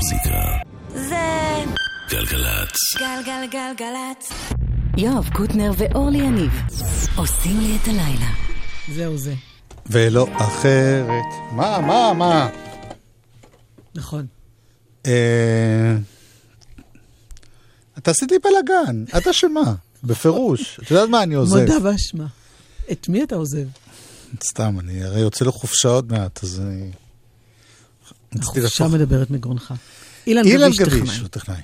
המוזיקה. זה גלגלצ. גלגלגלגלצ. יואב קוטנר ואורלי יניב עושים לי את הלילה. זהו זה. ולא אחרת. מה, מה, מה? נכון. אה, אתה עשית לי בלאגן, את אשמה, בפירוש. את יודעת מה, אני עוזב. מודה באשמה. את מי אתה עוזב? סתם, אני הרי יוצא לחופשה עוד מעט, אז אני... החופשה מדברת מגרונך. אילן אילן גביש. הוא טכנאי.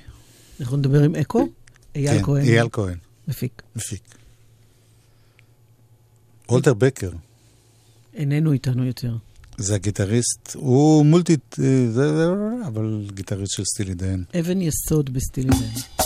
אנחנו נדבר עם אקו, אייל כן, כהן, אייל כהן, מפיק. מפיק. וולטר בקר, איננו איתנו יותר. זה הגיטריסט, הוא מולטי... זה, אבל גיטריסט של Steely Dan. אבן יסוד ב Steely Dan.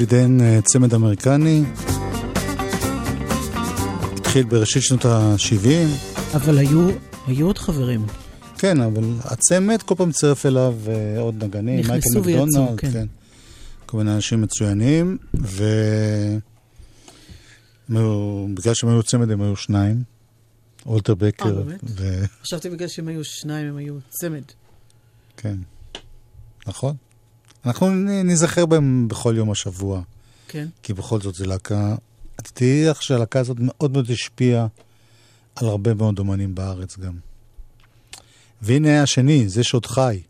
בילי דן, אה, צמד אמריקני. התחיל בראשית שנות ה-70. אבל היו, היו עוד חברים. כן, אבל הצמד כל פעם צירף אליו אה, עוד נגנים, נכנסו ויצאו, כן. כן. כל מיני אנשים מצוינים, ו... בגלל שהם היו צמד הם היו שניים. אולטר בקר. אה, באמת? ו... חשבתי בגלל שהם היו שניים הם היו צמד. כן, נכון. אנחנו נזכר בהם בכל יום השבוע. כן. כי בכל זאת זו להקה... את תראי לך שהלהקה הזאת מאוד מאוד השפיעה על הרבה מאוד אומנים בארץ גם. והנה השני, זה שעוד חי.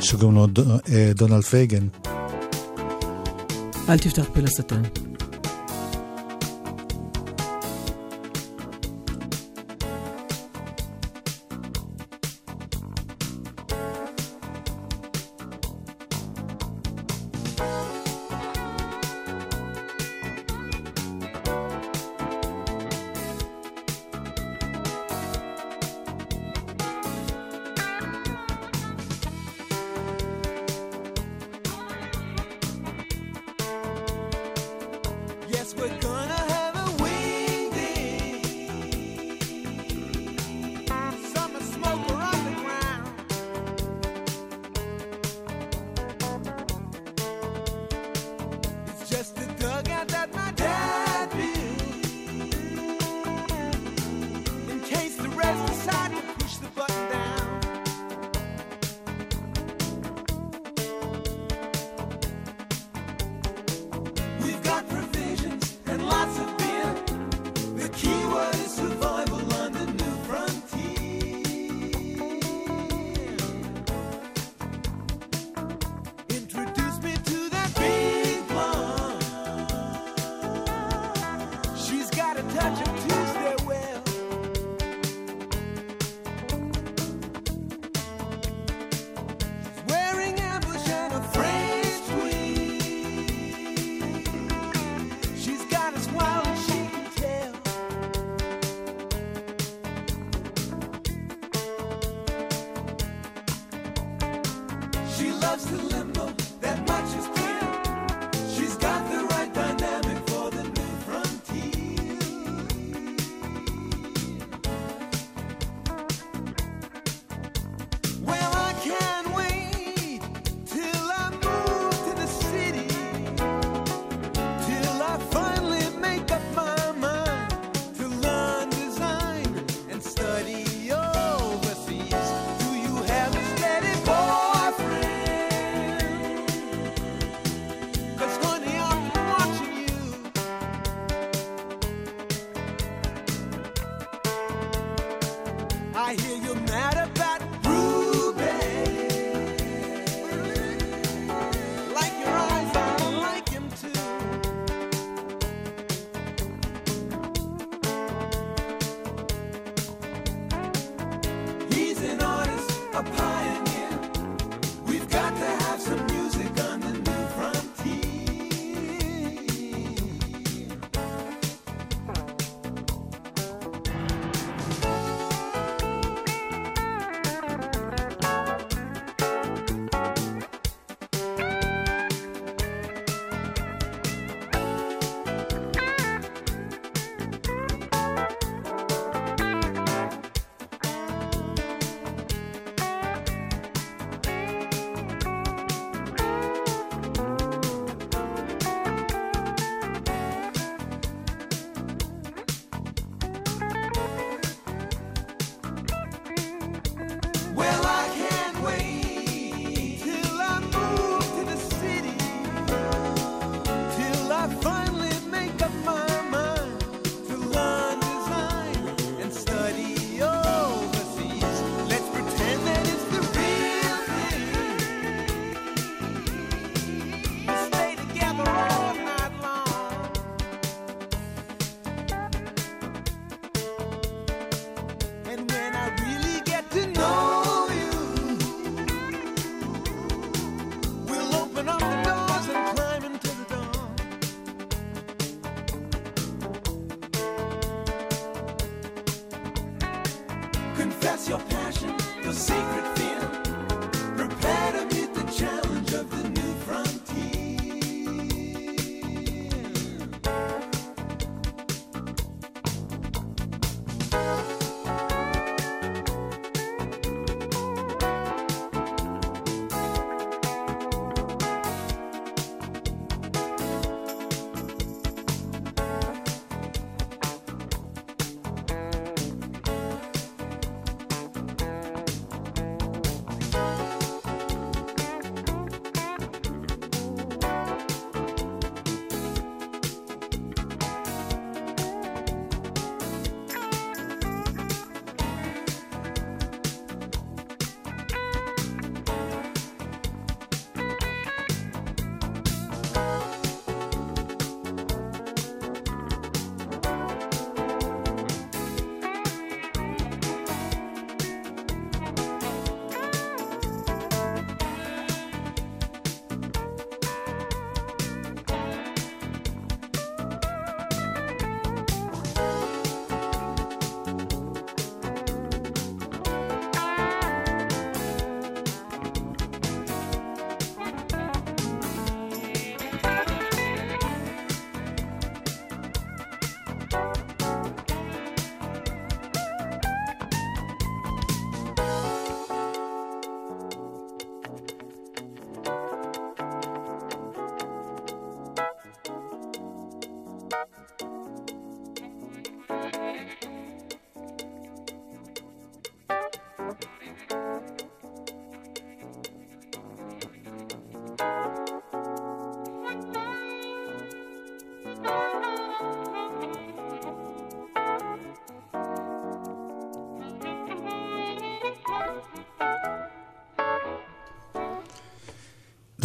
שקוראים לו לא אה, דונלד פייגן. אל תפתח פה לשטן.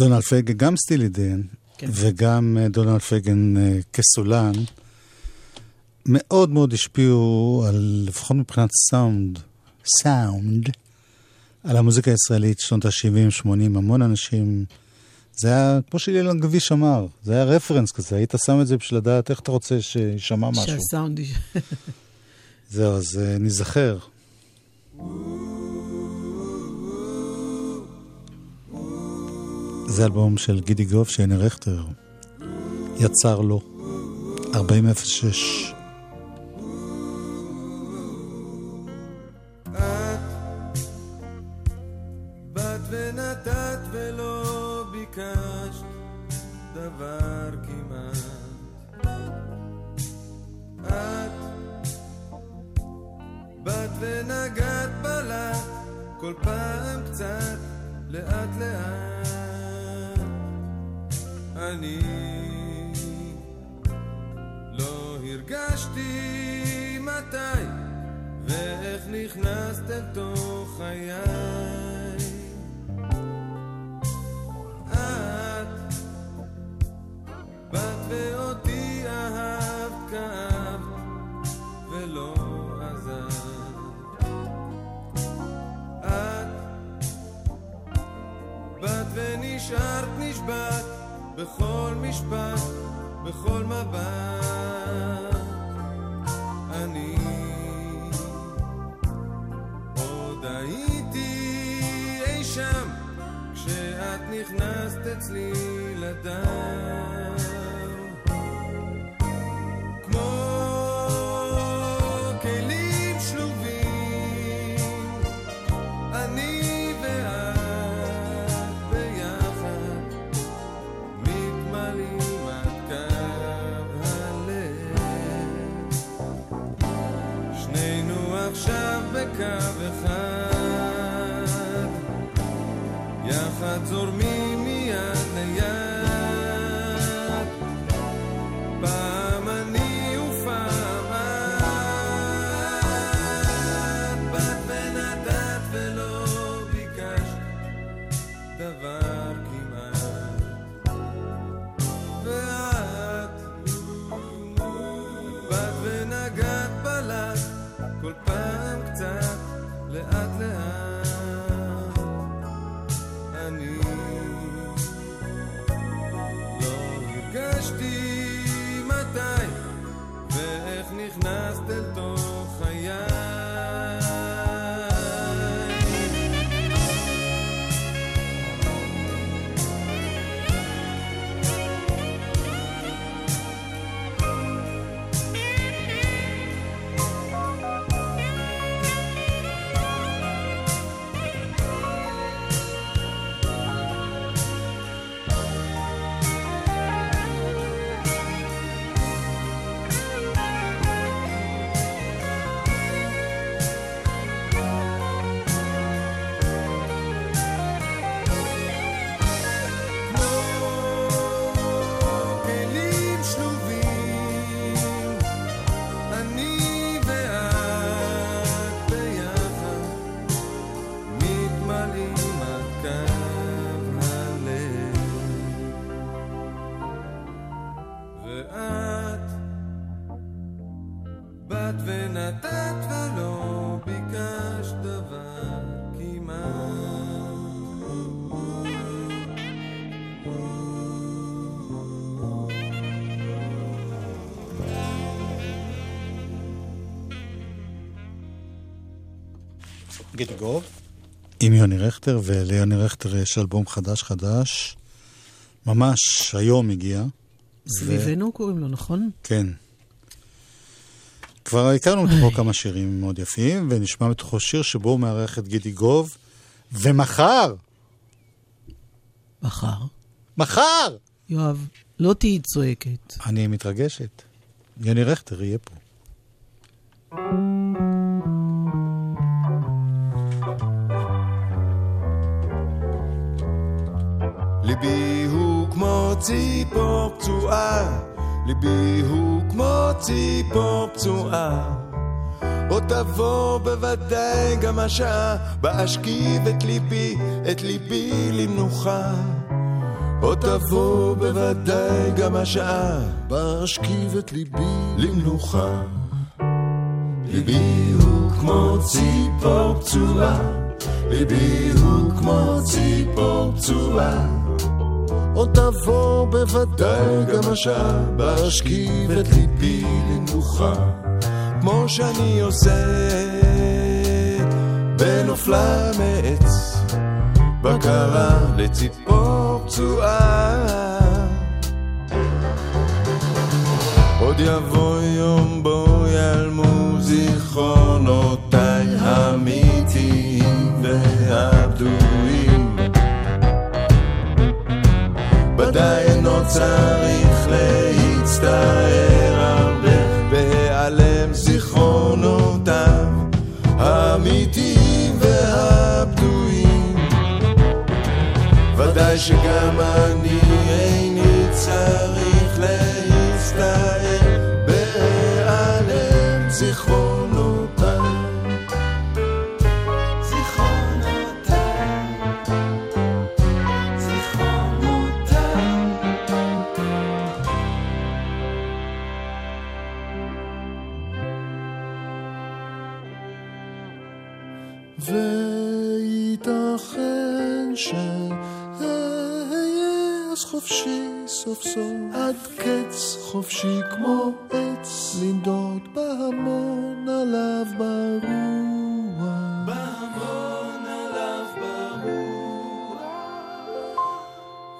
דונלד פייגן, גם Steely Dan, כן. וגם אה, דונלד פייגן אה, כסולן, מאוד מאוד השפיעו על, לפחות מבחינת סאונד, סאונד, על המוזיקה הישראלית, שנות ה-70, 80, המון אנשים. זה היה, כמו שאילן גביש אמר, זה היה רפרנס כזה, היית שם את זה בשביל לדעת איך אתה רוצה שישמע משהו. שהסאונד... יש- זהו, אז אה, ניזכר. זה אלבום של גידי גוף שהנה רכטר יצר לו, 4006. גידי גוב. עם יוני רכטר, וליוני רכטר יש אלבום חדש חדש. ממש היום הגיע. סביבנו קוראים לו, נכון? כן. כבר הכרנו מתוכו כמה שירים מאוד יפים, ונשמע מתוכו שיר שבו הוא מארח את גידי גוב, ומחר, מחר. מחר! יואב, לא תהיי צועקת. אני מתרגשת. יוני רכטר יהיה פה. ליבי הוא כמו ציפור פצועה, ליבי הוא כמו ציפור פצועה. עוד תבוא בוודאי גם השעה, בה אשכיב את ליבי, את ליבי למנוחה. עוד תבוא בוודאי גם השעה, בה אשכיב את ליבי למנוחה. ליבי הוא כמו ציפור פצועה, ליבי הוא כמו ציפור פצועה. עוד תבוא בוודאי גם השעה, אשכיב את ליבי למנוחה. כמו שאני עושה בנופלה מעץ, בקרה לציפור פצועה. עוד יבוא יום בו ייעלמו זיכרונותיי האמיתיים והבדויים. ודאי אינו צריך להצטער הרבה בהיעלם זיכרונותיו האמיתיים והבדויים. ודאי שגם אני איני צריך להצטער בהיעלם זיכרונותיי. חופשי סוף סוף. עד קץ חופשי כמו עץ לנדוד בהמון עליו ברוח. בהמון עליו ברוח.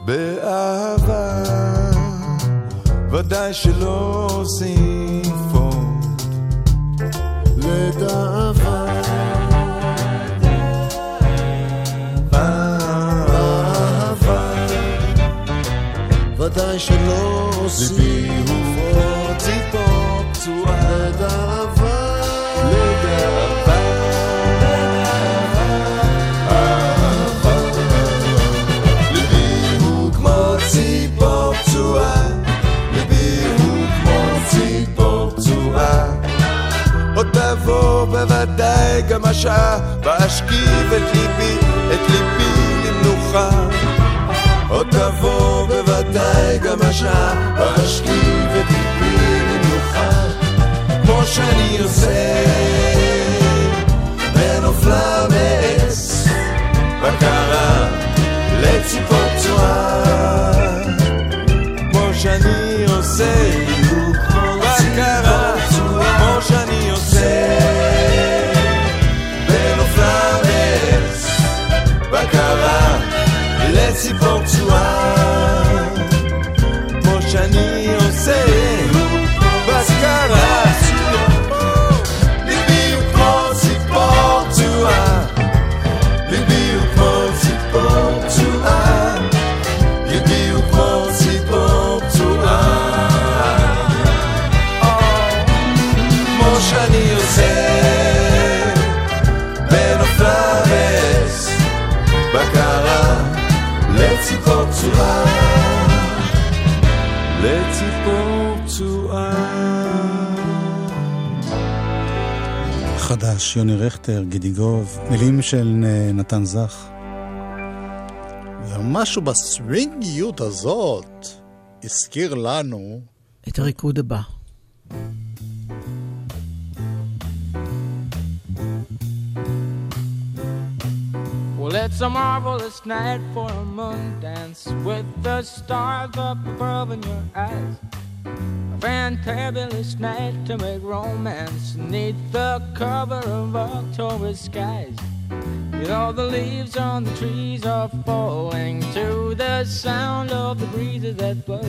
באהבה ודאי שלא עושים לדאבה ודאי שלא עושים פונט ציפור פצועה לדאבה. עוד תבוא בוודאי גם השעה, ואשכיב את ליבי, את ליבי למנוחה. עוד תבוא בוודאי גם השעה, ואשכיב את ליבי למנוחה. כמו שאני עושה. בנופלה מעץ, בקרה לציפור פצועה כמו שאני עושה בקרה כמו שאני עושה בנופלה מעץ בקרה לציפור פצועה חדש, יוני רכטר, גידיגוב, מילים של נתן זך. ומשהו בסווינגיות הזאת הזכיר לנו את הריקוד הבא. Well, it's a marvelous night for a moon dance with the stars up above in your eyes. Fantabulous night to make romance neath the cover of October skies. You know, the leaves on the trees are falling to the sound of the breezes that blow.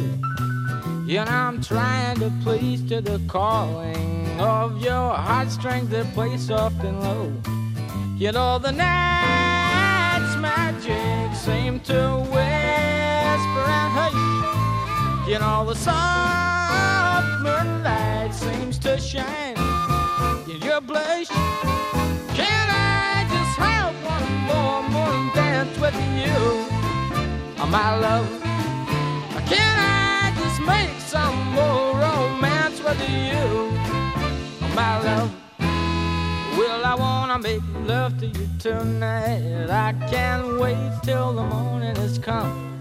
You know, I'm trying to please to the calling of your heartstrings that play soft and low. You know, the night's magic seemed to whisper and hush. You know, the moonlight seems to shine in your blush. Can I just have one more morning dance with you, oh, my love? Can I just make some more romance with you, oh, my love? Well, I wanna make love to you tonight. I can't wait till the morning has come.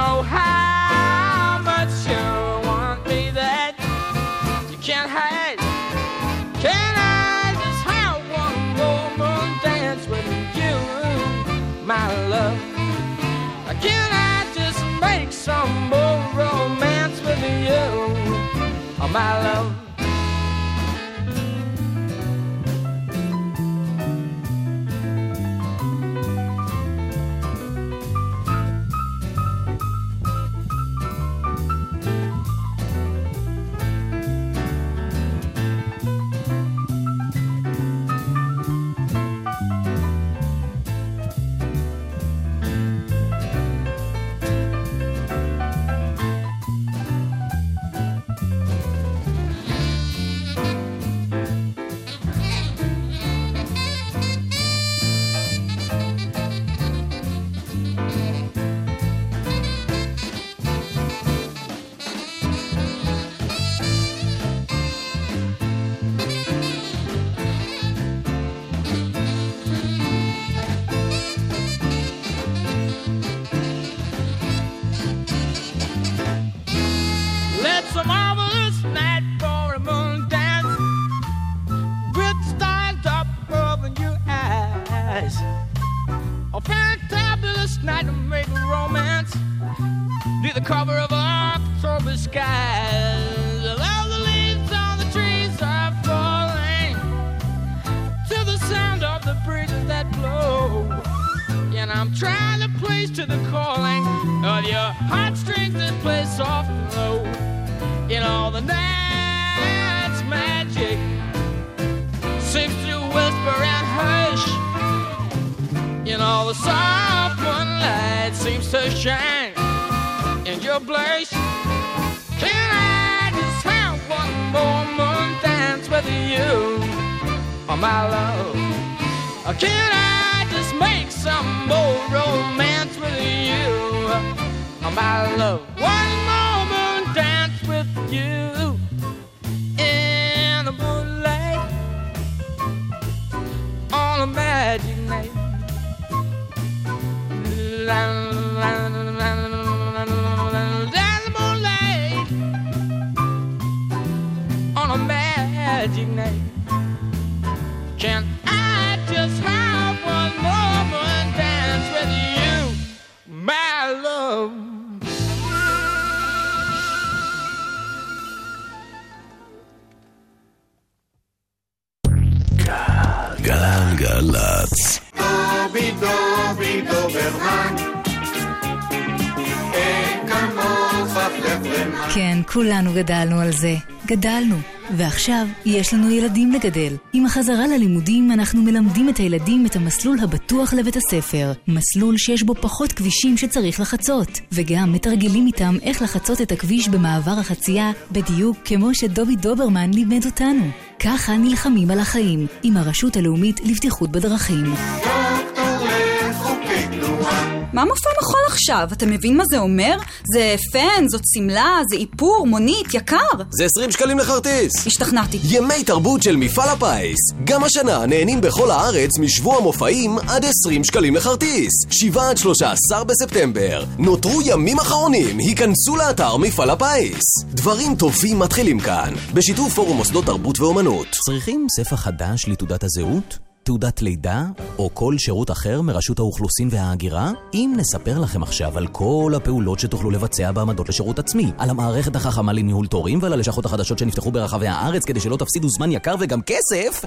And I'm trying to place to the calling of your heartstrings that play soft and low. In all the night's magic seems to whisper and hush. In all the soft moonlight seems to shine in your blush. Can I just have one more moon dance with you, oh my love? Can I make some more romance with you, my love? One moon dance with you in the moonlight on a magic night. פלפלמן כן, כולנו גדלנו על זה. גדלנו. ועכשיו יש לנו ילדים לגדל. עם החזרה ללימודים אנחנו מלמדים את הילדים את המסלול הבטוח לבית הספר. מסלול שיש בו פחות כבישים שצריך לחצות. וגם מתרגלים איתם איך לחצות את הכביש במעבר החצייה, בדיוק כמו שדובי דוברמן לימד אותנו. ככה נלחמים על החיים, עם הרשות הלאומית לבטיחות בדרכים. מה מופע מחול עכשיו? אתה מבין מה זה אומר? זה פן, זאת שמלה, זה איפור, מונית, יקר. זה 20 שקלים לכרטיס! השתכנעתי. ימי תרבות של מפעל הפיס. גם השנה נהנים בכל הארץ משבוע מופעים עד 20 שקלים לכרטיס. 7 עד 13 בספטמבר. נותרו ימים אחרונים, היכנסו לאתר מפעל הפיס. דברים טובים מתחילים כאן. בשיתוף פורום מוסדות תרבות ואומנות. צריכים ספר חדש לתעודת הזהות? תעודת לידה, או כל שירות אחר מרשות האוכלוסין וההגירה? אם נספר לכם עכשיו על כל הפעולות שתוכלו לבצע בעמדות לשירות עצמי, על המערכת החכמה לניהול תורים ועל הלשכות החדשות שנפתחו ברחבי הארץ כדי שלא תפסידו זמן יקר וגם כסף,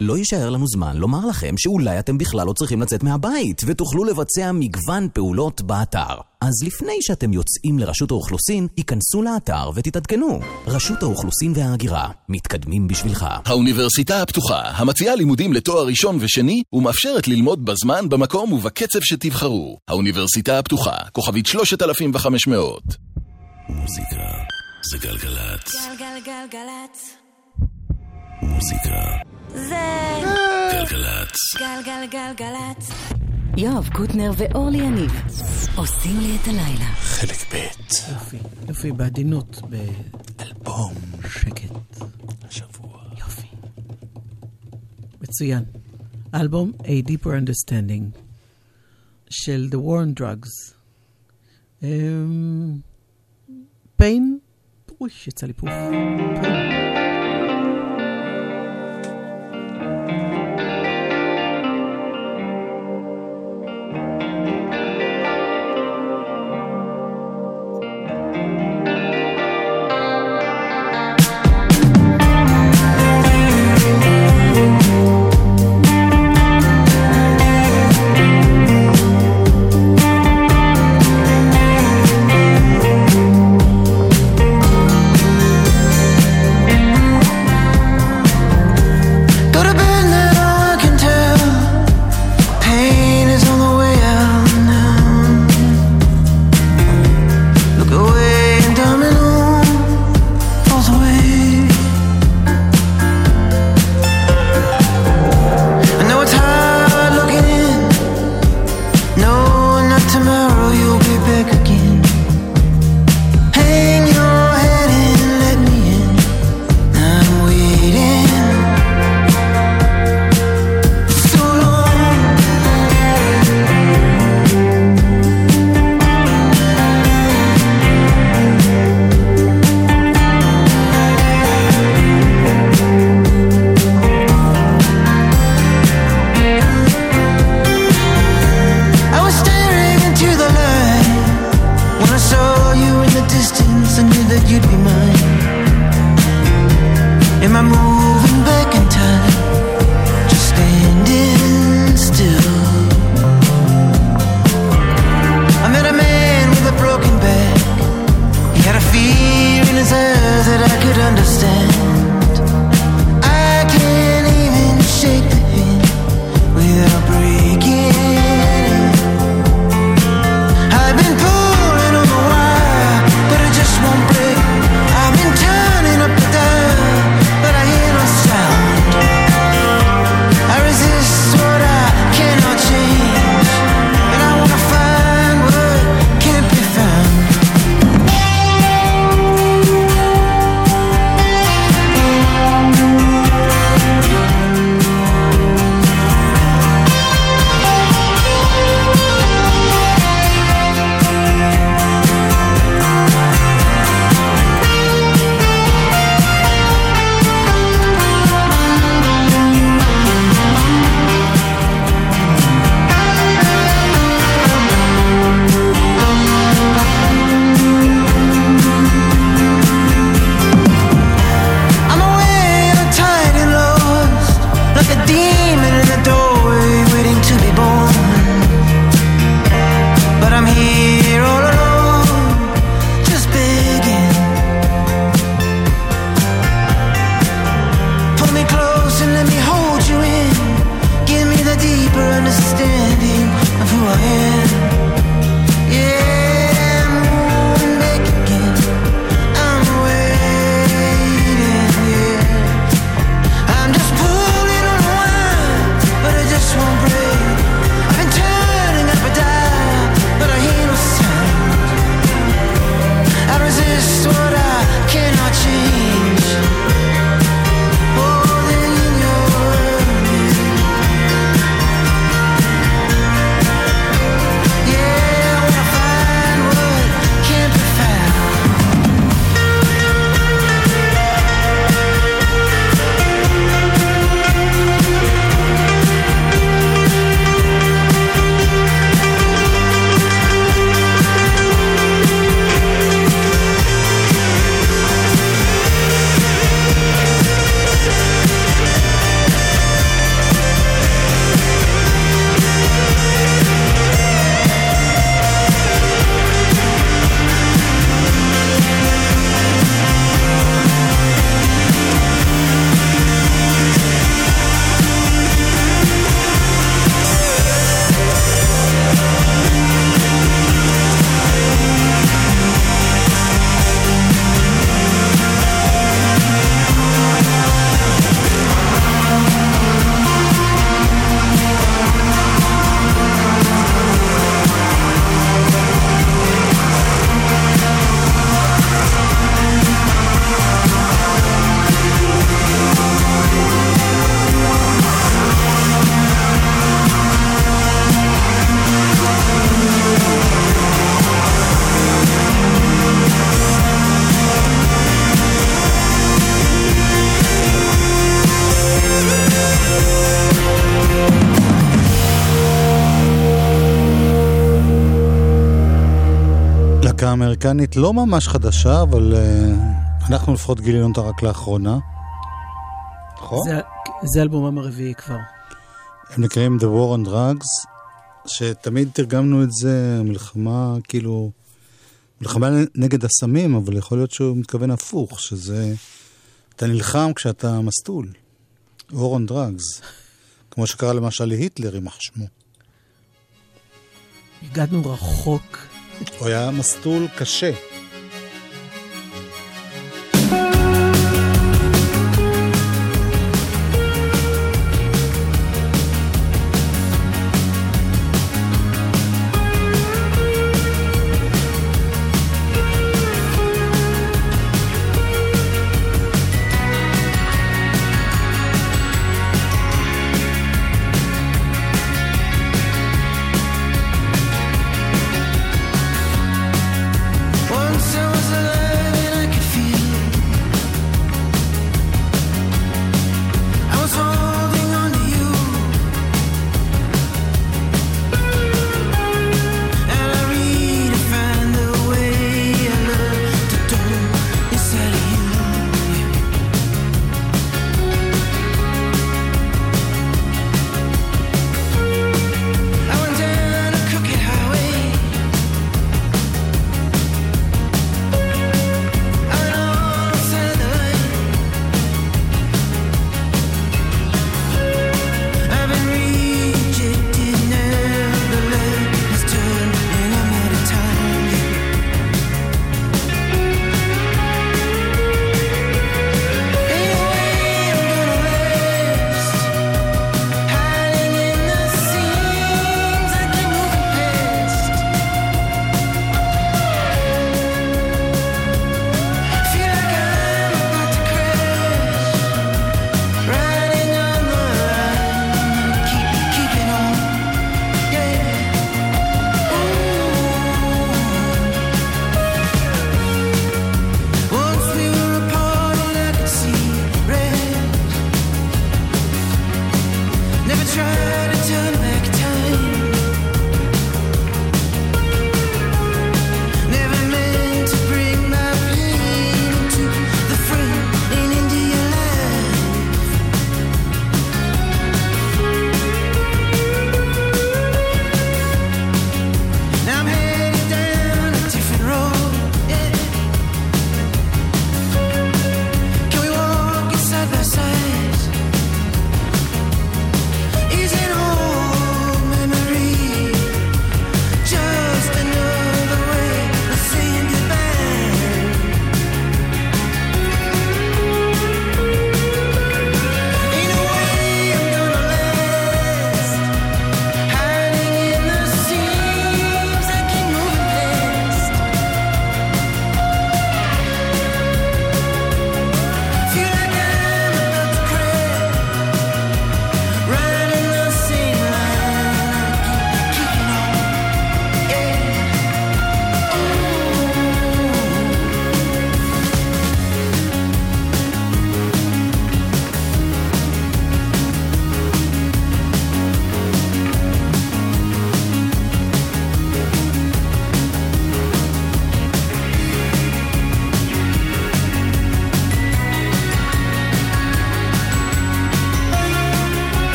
לא יישאר לנו זמן לומר לכם שאולי אתם בכלל לא צריכים לצאת מהבית ותוכלו לבצע מגוון פעולות באתר. אז לפני שאתם יוצאים לרשות האוכלוסין, היכנסו לאתר ותתעדכנו. רשות האוכלוסין וההגירה, מתקדמים בשבילך. האוניברסיטה הפתוחה, המציעה לימודים לתואר ראשון ושני, ומאפשרת ללמוד בזמן, במקום ובקצב שתבחרו. האוניברסיטה הפתוחה, כוכבית 3500. מוזיקה זה גלגלצ. גלגלגלצ. מוזיקה. זה... גלגלצ. גלגלגלגלצ. יואב קוטנר ואורלי יניב עושים לי את הלילה. חלק ב'. יופי, יופי, בעדינות, באלבום שקט. השבוע. יופי. מצוין. האלבום A Deeper Understanding של The War on Drugs. Um, pain, אוי, יצא לי פוף. Pain. אמריקנית לא ממש חדשה, אבל uh, אנחנו לפחות גילינו אותה רק לאחרונה. נכון? זה, זה אלבומם הרביעי כבר. הם נקראים The War on Drugs, שתמיד תרגמנו את זה, מלחמה, כאילו, מלחמה נגד הסמים, אבל יכול להיות שהוא מתכוון הפוך, שזה, אתה נלחם כשאתה מסטול. War on Drugs, כמו שקרה למשל להיטלר, יימח שמו. הגענו רחוק. הוא היה מסטול קשה.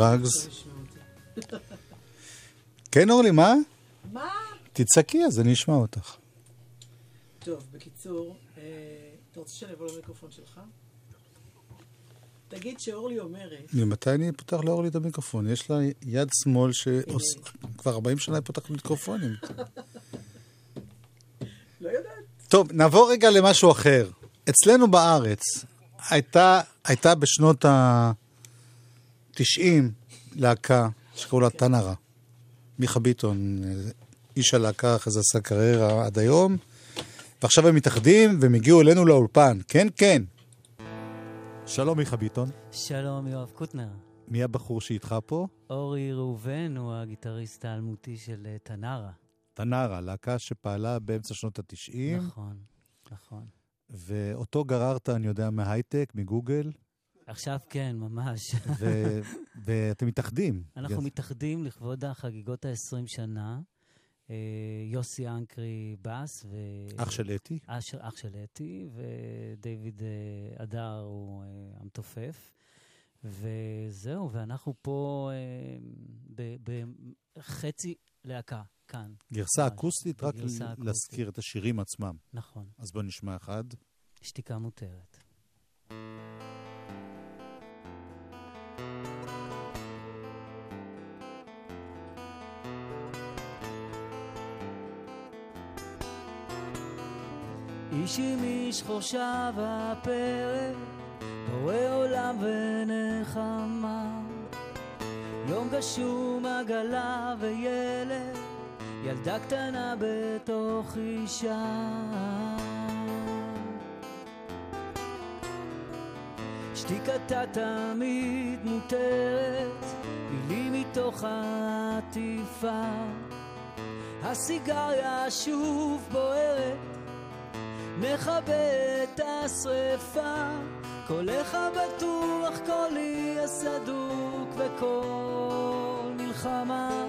אותי. כן, אורלי, מה? מה? תצעקי, אז אני אשמע אותך. טוב, בקיצור, אה, אתה רוצה שאני אבוא למיקרופון שלך? תגיד שאורלי אומרת, ממתי אני פותח לאורלי את המיקרופון? יש לה יד שמאל שכבר 40 שנה היא פותחת מיקרופונים. לא יודעת. טוב, נעבור רגע למשהו אחר. אצלנו בארץ הייתה, הייתה בשנות ה-90 להקה שקראו לה טנרה. מיכה ביטון, אה, איש הלהקה, אחרי זה עשה קריירה עד היום, ועכשיו הם מתאחדים והם הגיעו אלינו לאולפן. כן, כן. שלום, מיכה ביטון. שלום, יואב קוטנר. מי הבחור שאיתך פה? אורי ראובן הוא הגיטריסט האלמותי של אה, טנרה. טנרה, להקה שפעלה באמצע שנות ה-90, נכון, נכון. ואותו גררת, אני יודע, מהייטק, מגוגל, עכשיו כן, ממש. ו- ואתם מתאחדים. אנחנו מתאחדים לכבוד החגיגות ה-20 שנה. אה, יוסי אנקרי בס, ו... אח של אתי. אח, אח של אתי, ודייוויד אה, אדר הוא אה, המתופף. וזהו, ואנחנו פה בחצי להקה, כאן. גרסה אקוסטית, רק בגרסה ל- אקוסטית. להזכיר את השירים עצמם. נכון. אז בואו נשמע אחד. שתיקה מותרת. איש עם איש חושב הפרק, בורא עולם ונחמה. יום גשום עגלה וילד, ילדה קטנה בתוך אישה. שתיקתה תמיד מותרת, מילים מתוך העטיפה. הסיגריה שוב בוערת, מכבה את השרפה. קולך בטוח, קולי הסדוק וכל מלחמה.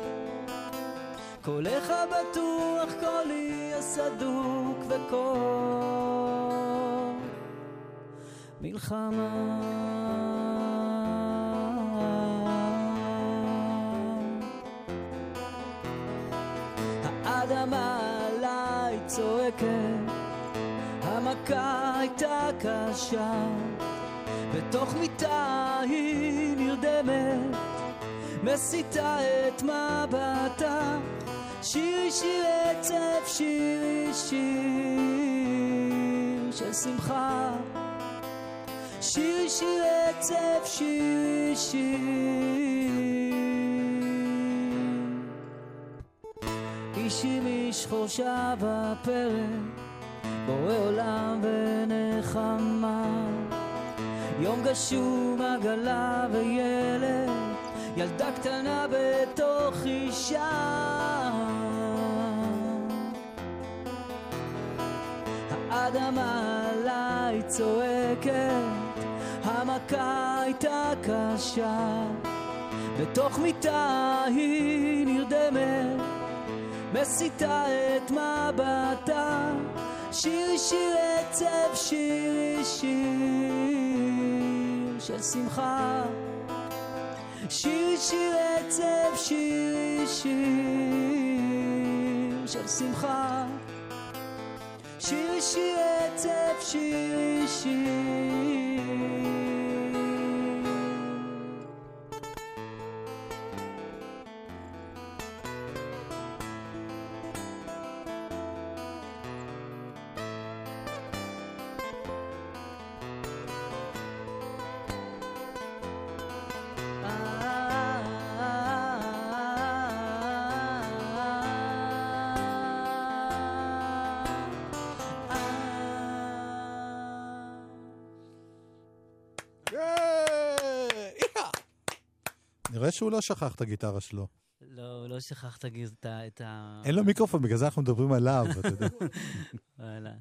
קולך בטוח, קולי הסדוק וכל מלחמה. האדמה עליי צועקת, המכה הייתה קשה, בתוך מיטה היא נרדמת, מסיתה את מבטה, שירי שיר עצב, שירי שיר של שמחה. שיר שיר עצב, שיר שיר. איש עם איש חורשה בפרק, בורא עולם ונחמה. יום גשום עגלה וילד, ילדה קטנה בתוך אישה. האדמה עליי צועקת, המכה הייתה קשה. בתוך מיטה היא נרדמת, מסיתה את מבטה. שיר שיר עצב, שיר שיר של שמחה. שיר שיר עצב, שיר שיר של שמחה. שיר שיר עצב, שיר שיר. נראה שהוא לא שכח את הגיטרה שלו. לא, הוא לא שכח את הגז- את ה... אין לו מיקרופון, בגלל זה אנחנו מדברים עליו, אתה יודע. וואלה.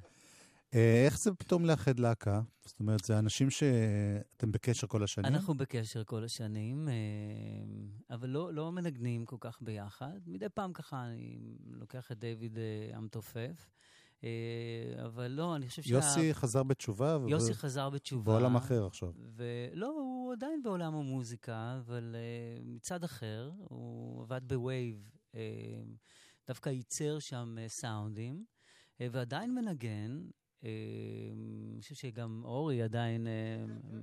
אה, איך זה פתאום לאחד להקה? זאת אומרת, זה אנשים שאתם בקשר כל השנים? אנחנו בקשר כל השנים, אה, אבל לא, לא מנגנים כל כך ביחד. מדי פעם ככה אני לוקח את דיוויד אה, המתופף. אבל לא, אני חושב שה... יוסי חזר בתשובה. ו- יוסי חזר בתשובה. בעולם אחר עכשיו. ולא, עדיין בעולם המוזיקה, אבל אה, מצד אחר, הוא עבד ב Waves, אה, דווקא ייצר שם אה, סאונדים, אה, ועדיין מנגן. אה, אני חושב שגם אורי עדיין אה,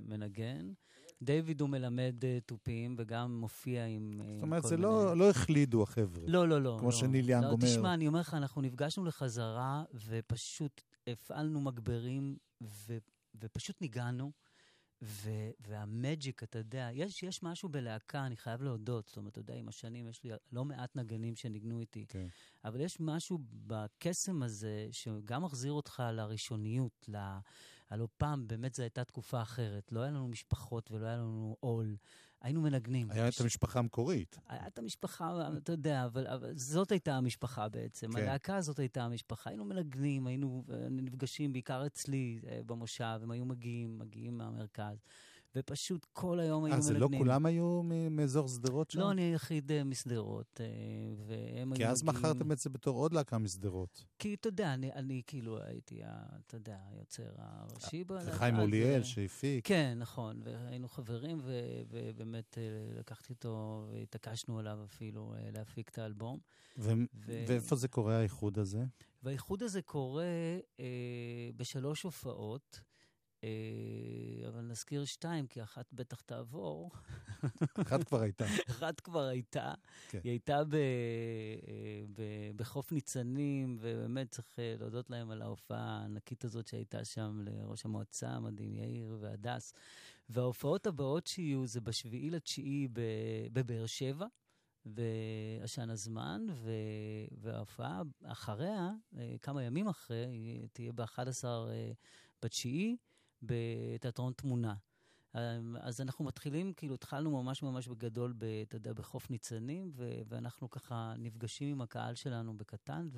מנגן. דיוויד הוא מלמד אה, תופים וגם מופיע עם זאת אומרת, זה מיני... לא, לא החלידו החבר'ה. לא, לא, לא. כמו לא. שניל יאנג לא, אומר. תשמע, אני אומר לך, אנחנו נפגשנו לחזרה, ופשוט הפעלנו מגברים, ו, ופשוט ניגענו, ו, והמג'יק, אתה יודע, יש, יש משהו בלהקה, אני חייב להודות. זאת אומרת, אתה יודע, עם השנים יש לי לא מעט נגנים שניגנו איתי. כן. אבל יש משהו בקסם הזה, שגם מחזיר אותך לראשוניות, ל... הלוא פעם באמת זו הייתה תקופה אחרת. לא היה לנו משפחות ולא היה לנו עול. היינו מנגנים. היה את המשפחה המקורית. היה את המשפחה, אתה יודע, אבל, אבל זאת הייתה המשפחה בעצם. כן. הלהקה הזאת הייתה המשפחה. היינו מנגנים, היינו אה, נפגשים בעיקר אצלי אה, במושב, הם היו מגיעים, מגיעים מהמרכז. ופשוט כל היום אה, זה מנגנים. לא כולם היו מאזור שדרות שם? לא, אני היחיד אה, משדרות, אה, והם כי היו אז מגיעים... מכרתם את זה בתור עוד להקה משדרות. כי אתה יודע, אני, אני כאילו הייתי, אתה יודע, היוצר הראשי בלהקה. זה חיים אז, אוליאל אה, שהפיק. כן, נכון, והיינו חברים, ובאמת אה, לקחתי אותו, והתעקשנו עליו אפילו אה, להפיק את האלבום. ו- ו- ואיפה זה קורה, האיחוד הזה? והאיחוד הזה קורה אה, בשלוש הופעות, אה, אבל נזכיר שתיים, כי אחת בטח תעבור. אחת כבר הייתה. אחת כבר הייתה. כן. היא הייתה ב, אה, ב, בחוף ניצנים, ובאמת צריך אה, להודות להם על ההופעה הענקית הזאת שהייתה שם לראש המועצה המדהים, יאיר והדס. וההופעות הבאות שיהיו זה בשביעי לתשיעי בבאר שבע. בעשן הזמן, ו... וההופעה אחריה, אה, כמה ימים אחרי, תהיה ב-11 בתשיעי בתיאטרון תמונה. אז אנחנו מתחילים, כאילו התחלנו ממש ממש בגדול, ב, אתה יודע, בחוף ניצנים, ו- ואנחנו ככה נפגשים עם הקהל שלנו בקטן,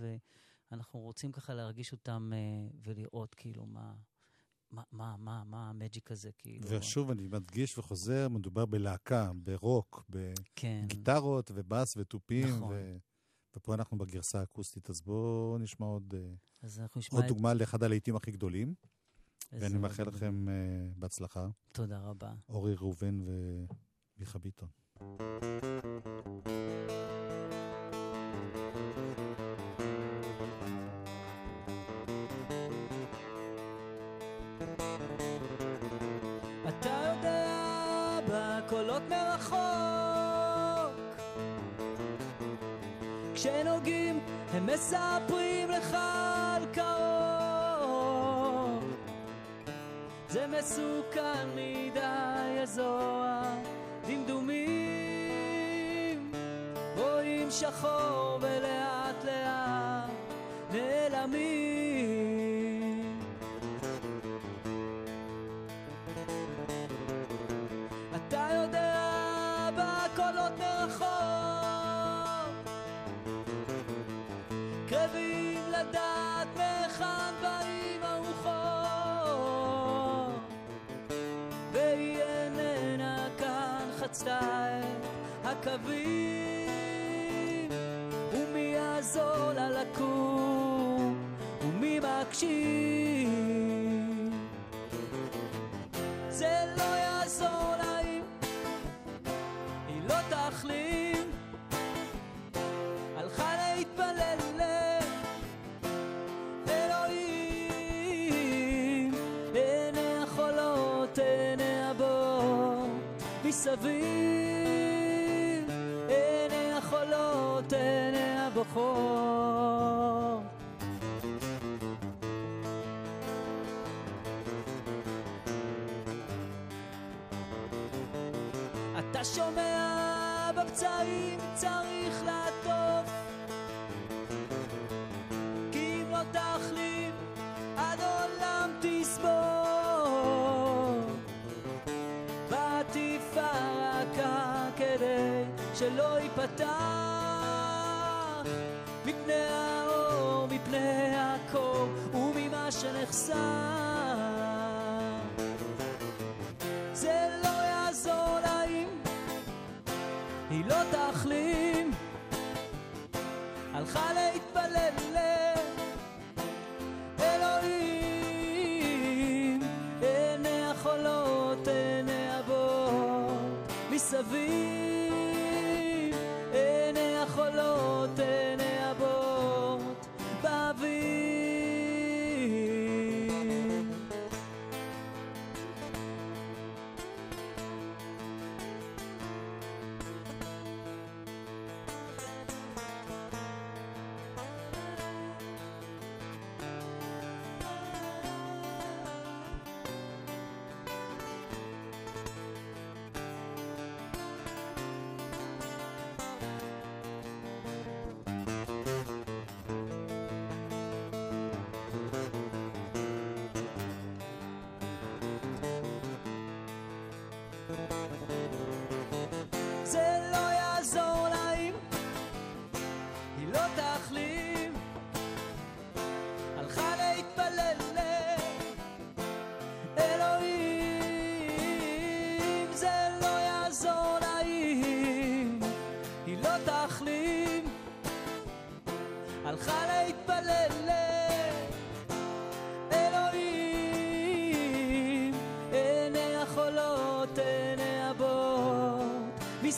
ואנחנו רוצים ככה להרגיש אותם אה, ולראות כאילו מה, מה, מה, מה, מה המג'יק הזה, כאילו. ושוב, אני מדגיש וחוזר, מדובר בלהקה, ברוק, כן. בגיטרות ובאס ותופים, נכון. ו... ופה אנחנו בגרסה האקוסטית, אז בואו נשמע עוד, אה, אז אנחנו נשמע עוד את- דוגמה לאחד הלהיטים הכי גדולים, ואני עוד מאחל? לכם אה, בהצלחה. תודה רבה. אורי ראובן ומיכה ביטון. אתה יודע בקולות מרחוק כשנוגעים הם מספרים לך על קרוב מסוכן מדי אזור הדמדומים רואים שחור ולאט לאט נעלמים הקווים ומי יעזור לה לקום ומי מקשיב אתה שומע בפצעים צריך לעטוף. כי אם לא תחלים עד עולם תסבור בעטיפה רכה כדי שלא ייפתח מסביב,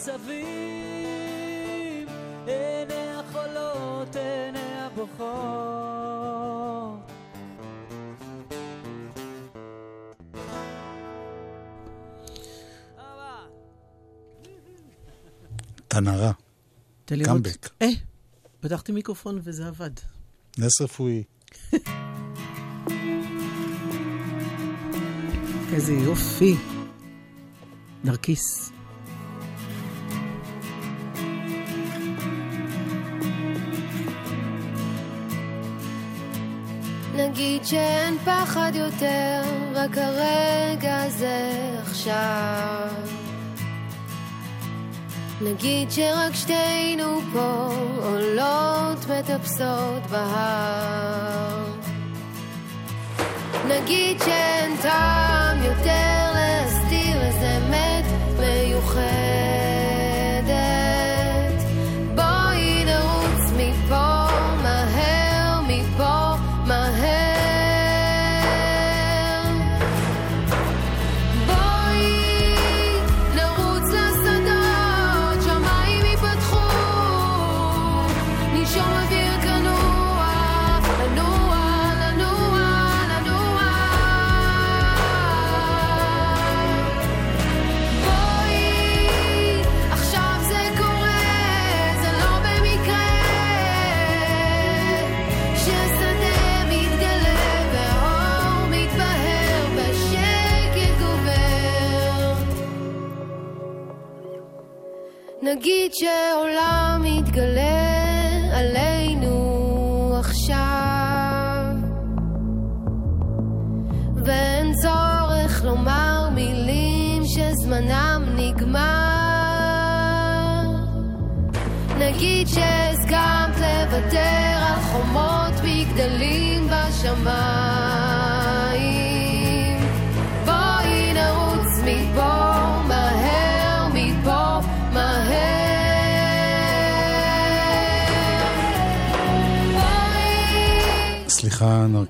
מסביב עיני החולות עיני הבוכות תנרה. קאמבק, אה, פתחתי מיקרופון וזה עבד. נס רפואי. איזה יופי. נרקיס. נגיד שאין פחד יותר, רק הרגע הזה עכשיו. נגיד שרק שתינו פה עולות מטפסות בהר. נגיד שאין טעם יותר להסתיר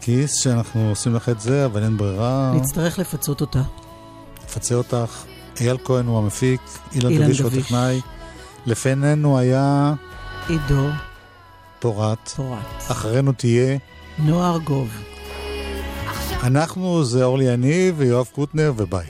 נרקיס, שאנחנו עושים לך את זה, אבל אין ברירה. נצטרך לפצות אותה. נפצה אותך. אייל כהן הוא המפיק, אילן אילן דביש הוא. הטכנאי. לפנינו היה עידו פורת. פורת. אחרינו תהיה. נועה ארגוב. אנחנו זה אורלי יניב ויואב קוטנר, וביי.